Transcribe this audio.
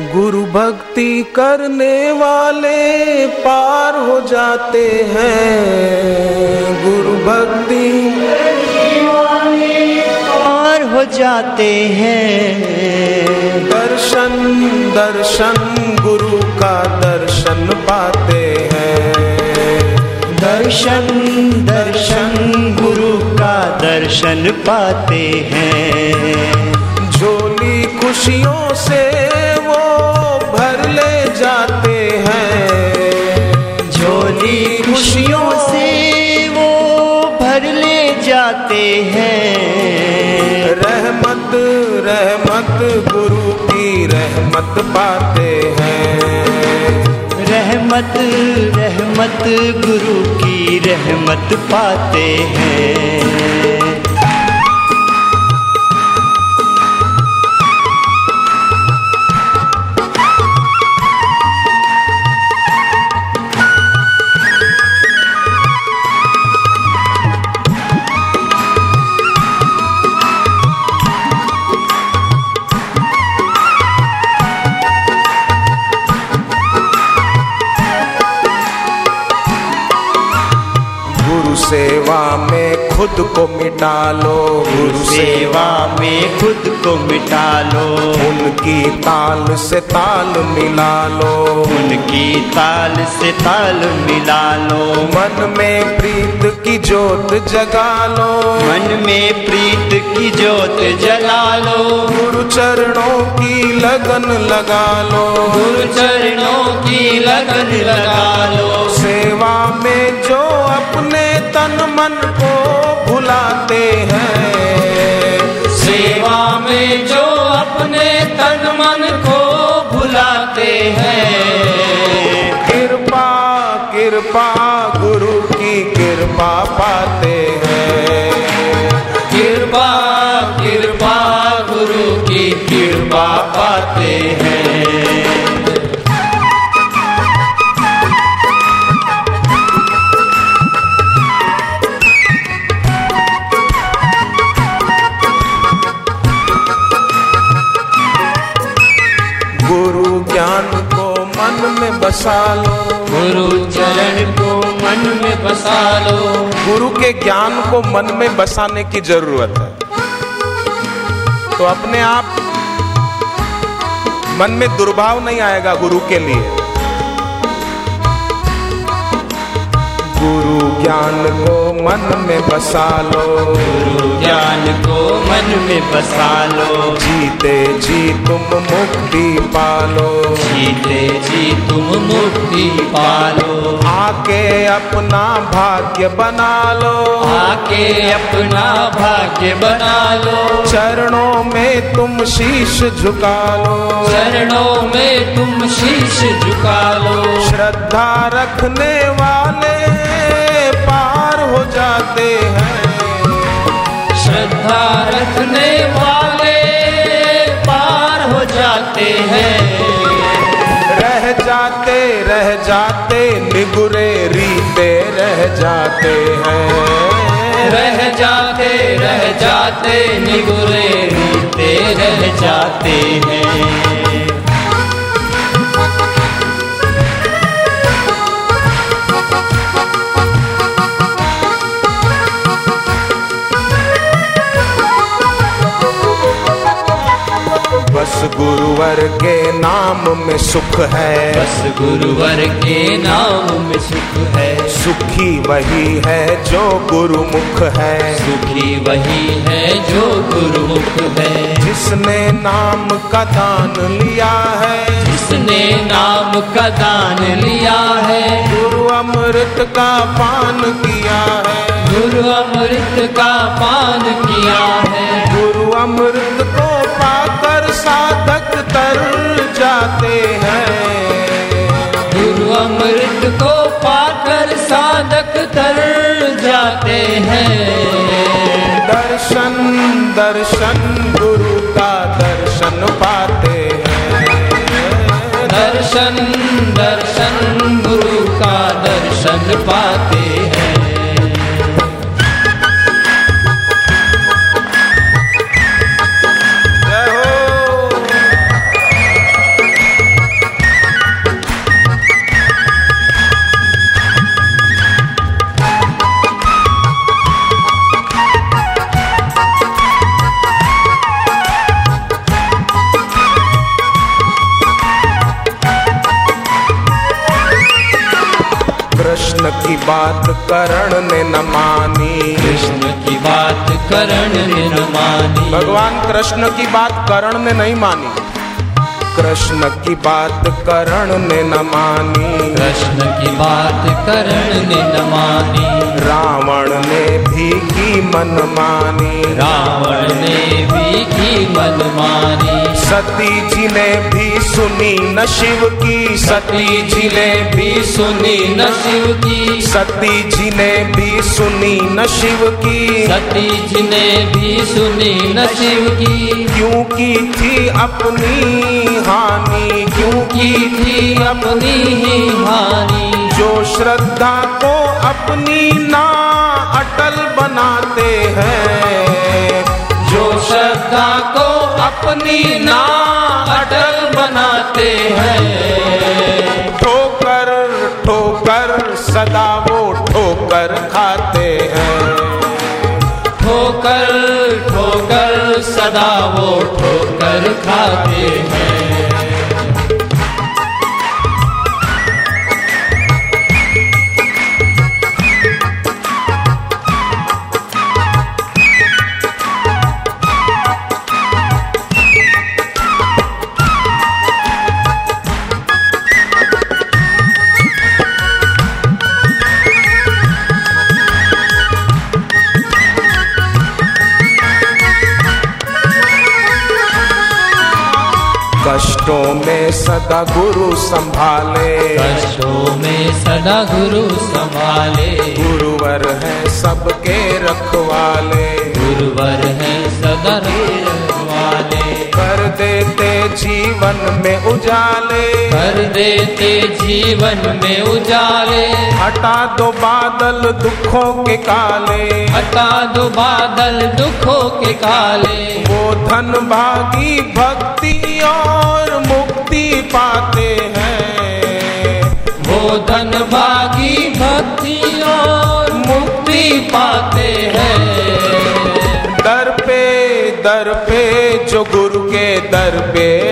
गुरु भक्ति करने वाले पार हो जाते हैं। गुरु भक्ति पार हो जाते हैं। दर्शन दर्शन गुरु का दर्शन पाते हैं। दर्शन दर्शन गुरु का दर्शन पाते हैं। झोली खुशियों से रहमत गुरु की रहमत पाते हैं। रहमत रहमत गुरु की रहमत पाते हैं। खुद को मिटा लो गुरु सेवा में खुद को मिटा लो। उनकी ताल से ताल मिला लो। उनकी ताल से ताल मिला लो। मन में प्रीत की जोत जगा लो। मन में प्रीत की जोत जला लो। गुरु चरणों की लगन लगा लो। गुरु चरणों की लगन लगा लो। सेवा में जो अपने तन मन को भुलाते हैं। सेवा में जो अपने तन मन को भुलाते हैं। कृपा कृपा गुरु की कृपा पाते हैं। कृपा बसा लो गुरु चरण को मन में बसा लो गुरु के ज्ञान को मन में बसाने की ज़रूरत है। तो अपने आप मन में दुर्भाव नहीं आएगा गुरु के लिए। गुरु ज्ञान को मन में बसा लो में बसा लो। जीते जी तुम मुक्ति पालो। जीते जी तुम मुक्ति पालो। आके अपना भाग्य बना लो। आके अपना भाग्य बना लो। चरणों में तुम शीश झुका लो। चरणों में तुम शीश झुका लो। श्रद्धा रखने वाले पार हो जाते हैं। जाते हैं। रह जाते रह जाते निगुरे रीते रह जाते हैं। गुरुवर के नाम में सुख है। बस गुरुवर के नाम में सुख है। सुखी वही है जो गुरुमुख है। सुखी वही है जो गुरुमुख है। जिसने नाम का दान लिया है। जिसने नाम का दान लिया है। गुरु अमृत का पान किया है। गुरु अमृत का पान किया है। गुरु अमृत जाते हैं। करण ने न मानी। कृष्ण की बात करण ने न मानी। भगवान कृष्ण की बात करण ने नहीं मानी। कृष्ण की बात करण ने न मानी। कृष्ण की बात करण ने न मानी। रावण ने भी की मन मानी। रावण ने भी की मन मानी। सती जी ने भी सुनी न शिव की सती जी ने भी सुनी न शिव की सती जी ने भी सुनी न शिव की सती जी ने भी सुनी न शिव की क्यों की थी अपनी हानि? क्यों की थी अपनी ही हानि? जो श्रद्धा को अपनी ना अटल बनाते हैं। जो श्रद्धा को अपनी ना अटल बनाते हैं। ठोकर ठोकर सदा वो ठोकर खाते हैं। ठोकर ठोकर सदा वो ठोकर खाते हैं। कष्टों में सदा गुरु संभाले। कष्टों में सदा गुरु संभाले। गुरुवर है सबके रखवाले। गुरुवर है सदा वाले कर देते जीवन में उजाले। कर देते जीवन में उजाले। हटा दो बादल दुखों के काले। हटा दो बादल दुखों के काले। वो धन भागी भक्ति और पाते हैं। वो धन भागी भक्ति और मुक्ति पाते हैं। दर पे दर पे, जो गुरु के दर पे